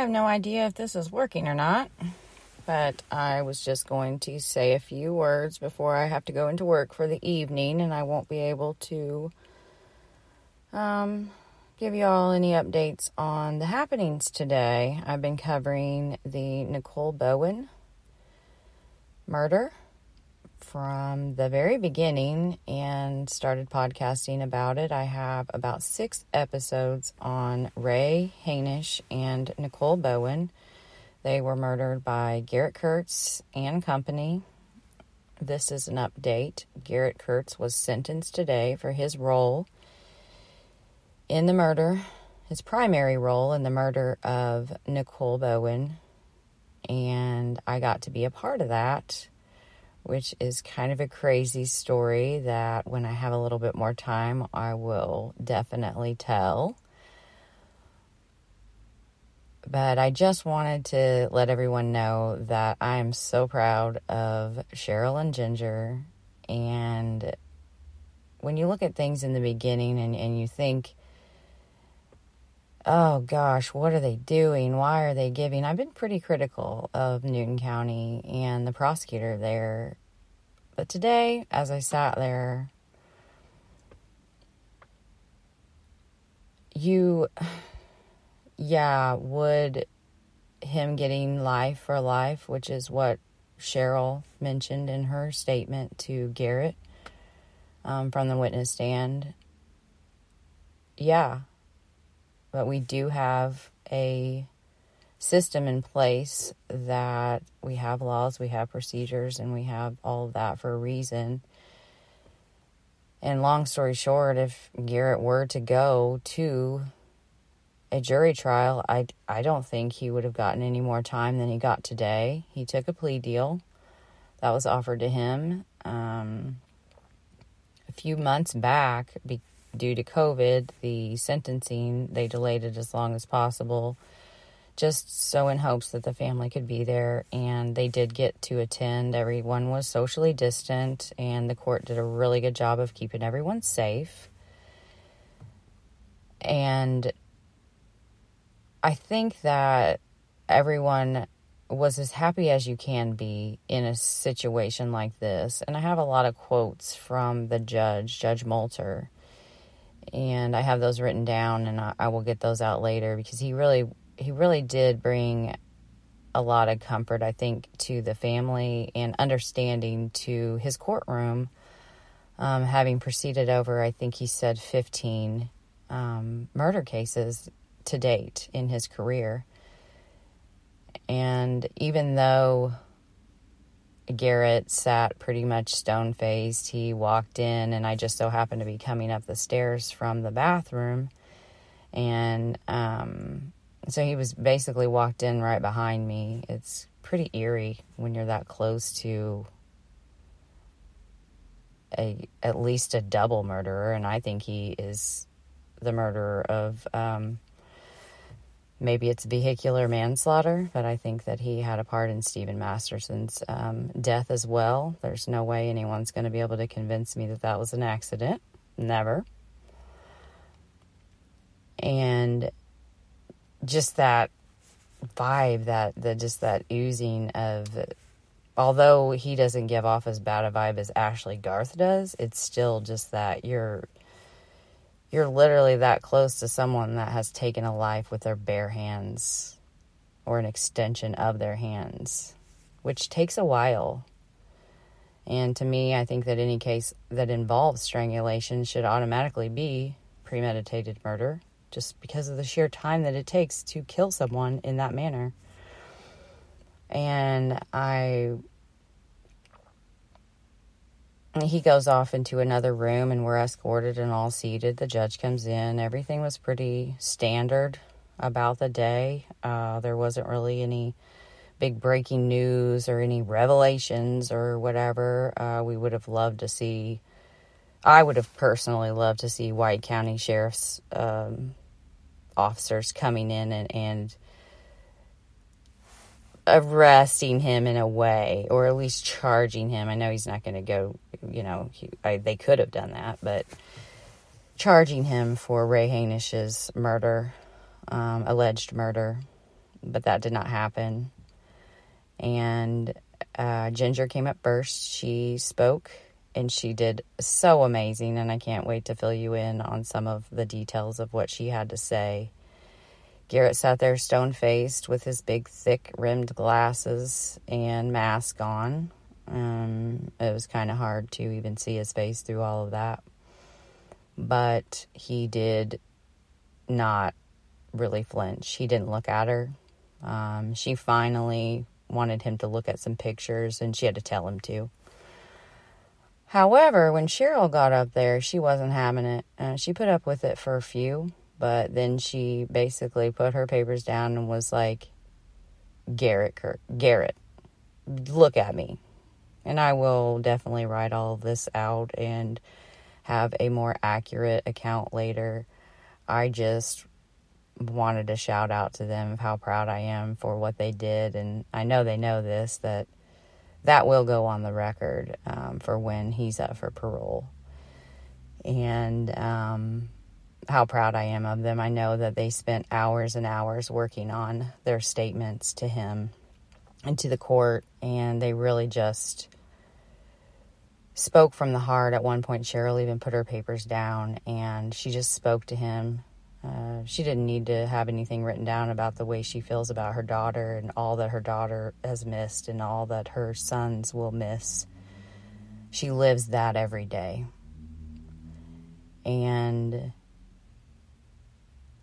have no idea if this is working or not, but I was just going to say a few words before I have to go into work for the evening, and I won't be able to um, give you all any updates on the happenings today. I've been covering the Nicole Bowen murder from the very beginning and started podcasting about it. I have about six episodes on Ray Hainish and Nicole Bowen. They were murdered by Garrett Kirts and company. This is an update. Garrett Kirts was sentenced today for his role in the murder, his primary role in the murder of Nicole Bowen. And I got to be a part of that which is kind of a crazy story that when I have a little bit more time, I will definitely tell. But I just wanted to let everyone know that I am so proud of Cheryl and Ginger. And when you look at things in the beginning and, and you think, oh gosh, what are they doing? Why are they giving? I've been pretty critical of Newton County and the prosecutor there. But today, as I sat there, you, yeah, would him getting life for life, which is what Cheryl mentioned in her statement to Garrett um, from the witness stand. Yeah, but we do have a system in place that we have laws, we have procedures, and we have all of that for a reason. And long story short, if Garrett were to go to a jury trial, I, I don't think he would have gotten any more time than he got today. He took a plea deal that was offered to him um, a few months back due to COVID, the sentencing, they delayed it as long as possible, just so in hopes that the family could be there. And they did get to attend. Everyone was socially distant, and the court did a really good job of keeping everyone safe. And I think that everyone was as happy as you can be in a situation like this. And I have a lot of quotes from the judge, Judge Molter and I have those written down, and I, I will get those out later because he really he really did bring a lot of comfort, I think, to the family and understanding to his courtroom. Um, having proceeded over, I think he said 15 um, murder cases to date in his career. And even though Garrett sat pretty much stone faced. He walked in, and I just so happened to be coming up the stairs from the bathroom. And um, so he was basically walked in right behind me. It's pretty eerie when you're that close to a at least a double murderer, and I think he is the murderer of um, maybe it's vehicular manslaughter, but I think that he had a part in Stephen Masterson's um, death as well. There's no way anyone's going to be able to convince me that that was an accident. Never. And just that vibe, that the just that oozing of, although he doesn't give off as bad a vibe as Ashley Garth does, it's still just that you're you're literally that close to someone that has taken a life with their bare hands or an extension of their hands, which takes a while. And to me, I think that any case that involves strangulation should automatically be premeditated murder just because of the sheer time that it takes to kill someone in that manner. And I he goes off into another room and we're escorted and all seated. The judge comes in. Everything was pretty standard about the day. Uh, there wasn't really any big breaking news or any revelations or whatever. Uh, we would have loved to see, I would have personally loved to see White County Sheriff's um, officers coming in and, and arresting him in a way, or at least charging him. I know he's not going to go, you know, he, I, they could have done that, but charging him for Ray Hainish's murder, um, alleged murder. but that did not happen. And uh, Ginger came up first. She spoke and she did so amazing. And I can't wait to fill you in on some of the details of what she had to say. Garrett sat there stone faced with his big, thick rimmed glasses and mask on. Um, it was kind of hard to even see his face through all of that. But he did not really flinch. He didn't look at her. Um, she finally wanted him to look at some pictures, and she had to tell him to. However, when Cheryl got up there, she wasn't having it. Uh, she put up with it for a few, but then she basically put her papers down and was like, Garrett, Kurt, Garrett, look at me. And I will definitely write all this out and have a more accurate account later. I just wanted to shout out to them of how proud I am for what they did. And I know they know this that that will go on the record um, for when he's up for parole. And um, how proud I am of them. I know that they spent hours and hours working on their statements to him and to the court, and they really just spoke from the heart. At one point, Cheryl even put her papers down and she just spoke to him uh, she didn't need to have anything written down about the way she feels about her daughter and all that her daughter has missed and all that her sons will miss. She lives that every day. And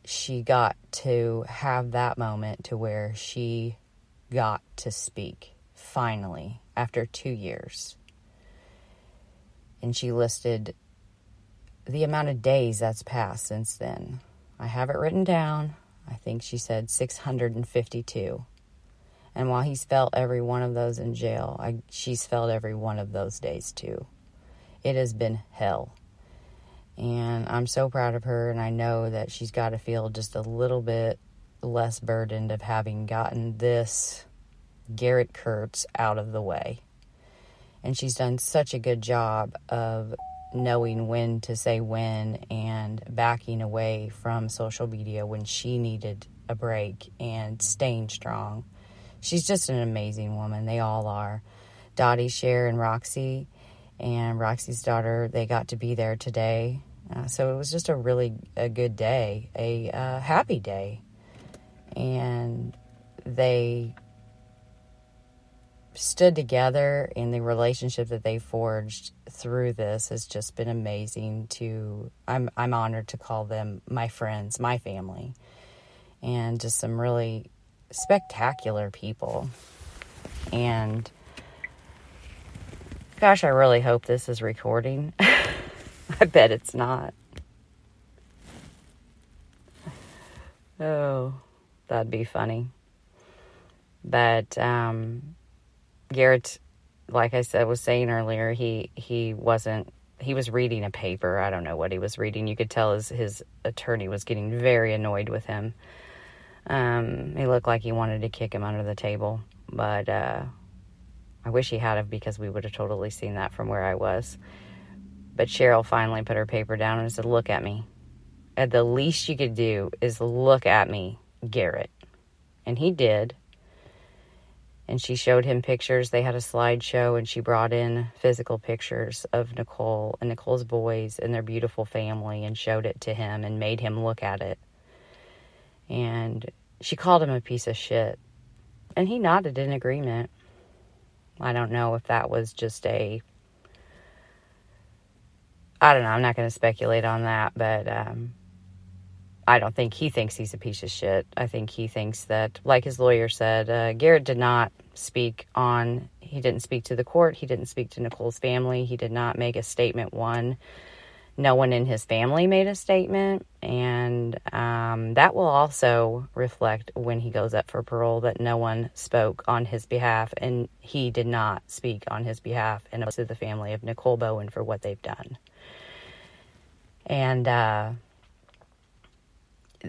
she got to have that moment to where she got to speak finally after two years. And she listed the amount of days that's passed since then. I have it written down. I think she said 652. And while he's felt every one of those in jail, I, she's felt every one of those days too. It has been hell. And I'm so proud of her, and I know that she's got to feel just a little bit less burdened of having gotten this Garrett Kirts out of the way. And she's done such a good job of knowing when to say when and backing away from social media when she needed a break and staying strong. She's just an amazing woman. They all are. Dottie, Cher, and Roxy, and Roxy's daughter, they got to be there today. Uh, so it was just a really a good day, a uh, happy day. And they stood together and the relationship that they forged through this has just been amazing to I'm I'm honored to call them my friends, my family. And just some really spectacular people. And gosh, I really hope this is recording. I bet it's not. Oh, that'd be funny. But um Garrett, like I said, was saying earlier, he he wasn't. He was reading a paper. I don't know what he was reading. You could tell his his attorney was getting very annoyed with him. Um, he looked like he wanted to kick him under the table, but uh, I wish he had have because we would have totally seen that from where I was. But Cheryl finally put her paper down and said, "Look at me." And the least you could do is look at me, Garrett. And he did and she showed him pictures. They had a slideshow, and she brought in physical pictures of Nicole and Nicole's boys and their beautiful family and showed it to him and made him look at it. And she called him a piece of shit. And he nodded in agreement. I don't know if that was just a. I don't know. I'm not going to speculate on that, but um, I don't think he thinks he's a piece of shit. I think he thinks that, like his lawyer said, uh, Garrett did not speak on, he didn't speak to the court, he didn't speak to Nicole's family, he did not make a statement. One, no one in his family made a statement, and um, that will also reflect when he goes up for parole that no one spoke on his behalf, and he did not speak on his behalf and to the family of Nicole Bowen for what they've done. And, uh,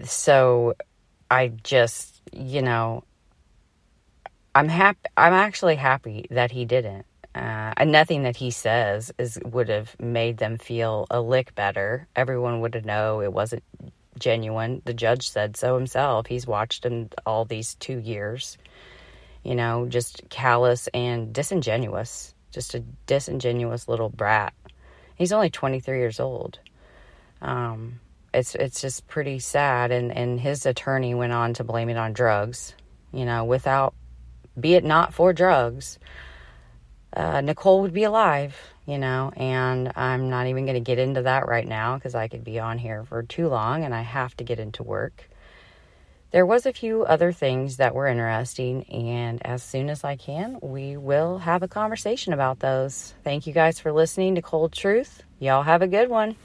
so I just, you know, I'm happy. I'm actually happy that he didn't. And nothing that he says is would have made them feel a lick better. Everyone would have know it wasn't genuine. The judge said so himself. He's watched him all these two years. You know, just callous and disingenuous. Just a disingenuous little brat. He's only 23 years old. Um, it's it's just pretty sad. And, and his attorney went on to blame it on drugs. You know, without, be it not for drugs, uh, Nicole would be alive, you know, and I'm not even going to get into that right now because I could be on here for too long and I have to get into work. There was a few other things that were interesting, and as soon as I can, we will have a conversation about those. Thank you guys for listening to Cold Truth. Y'all have a good one.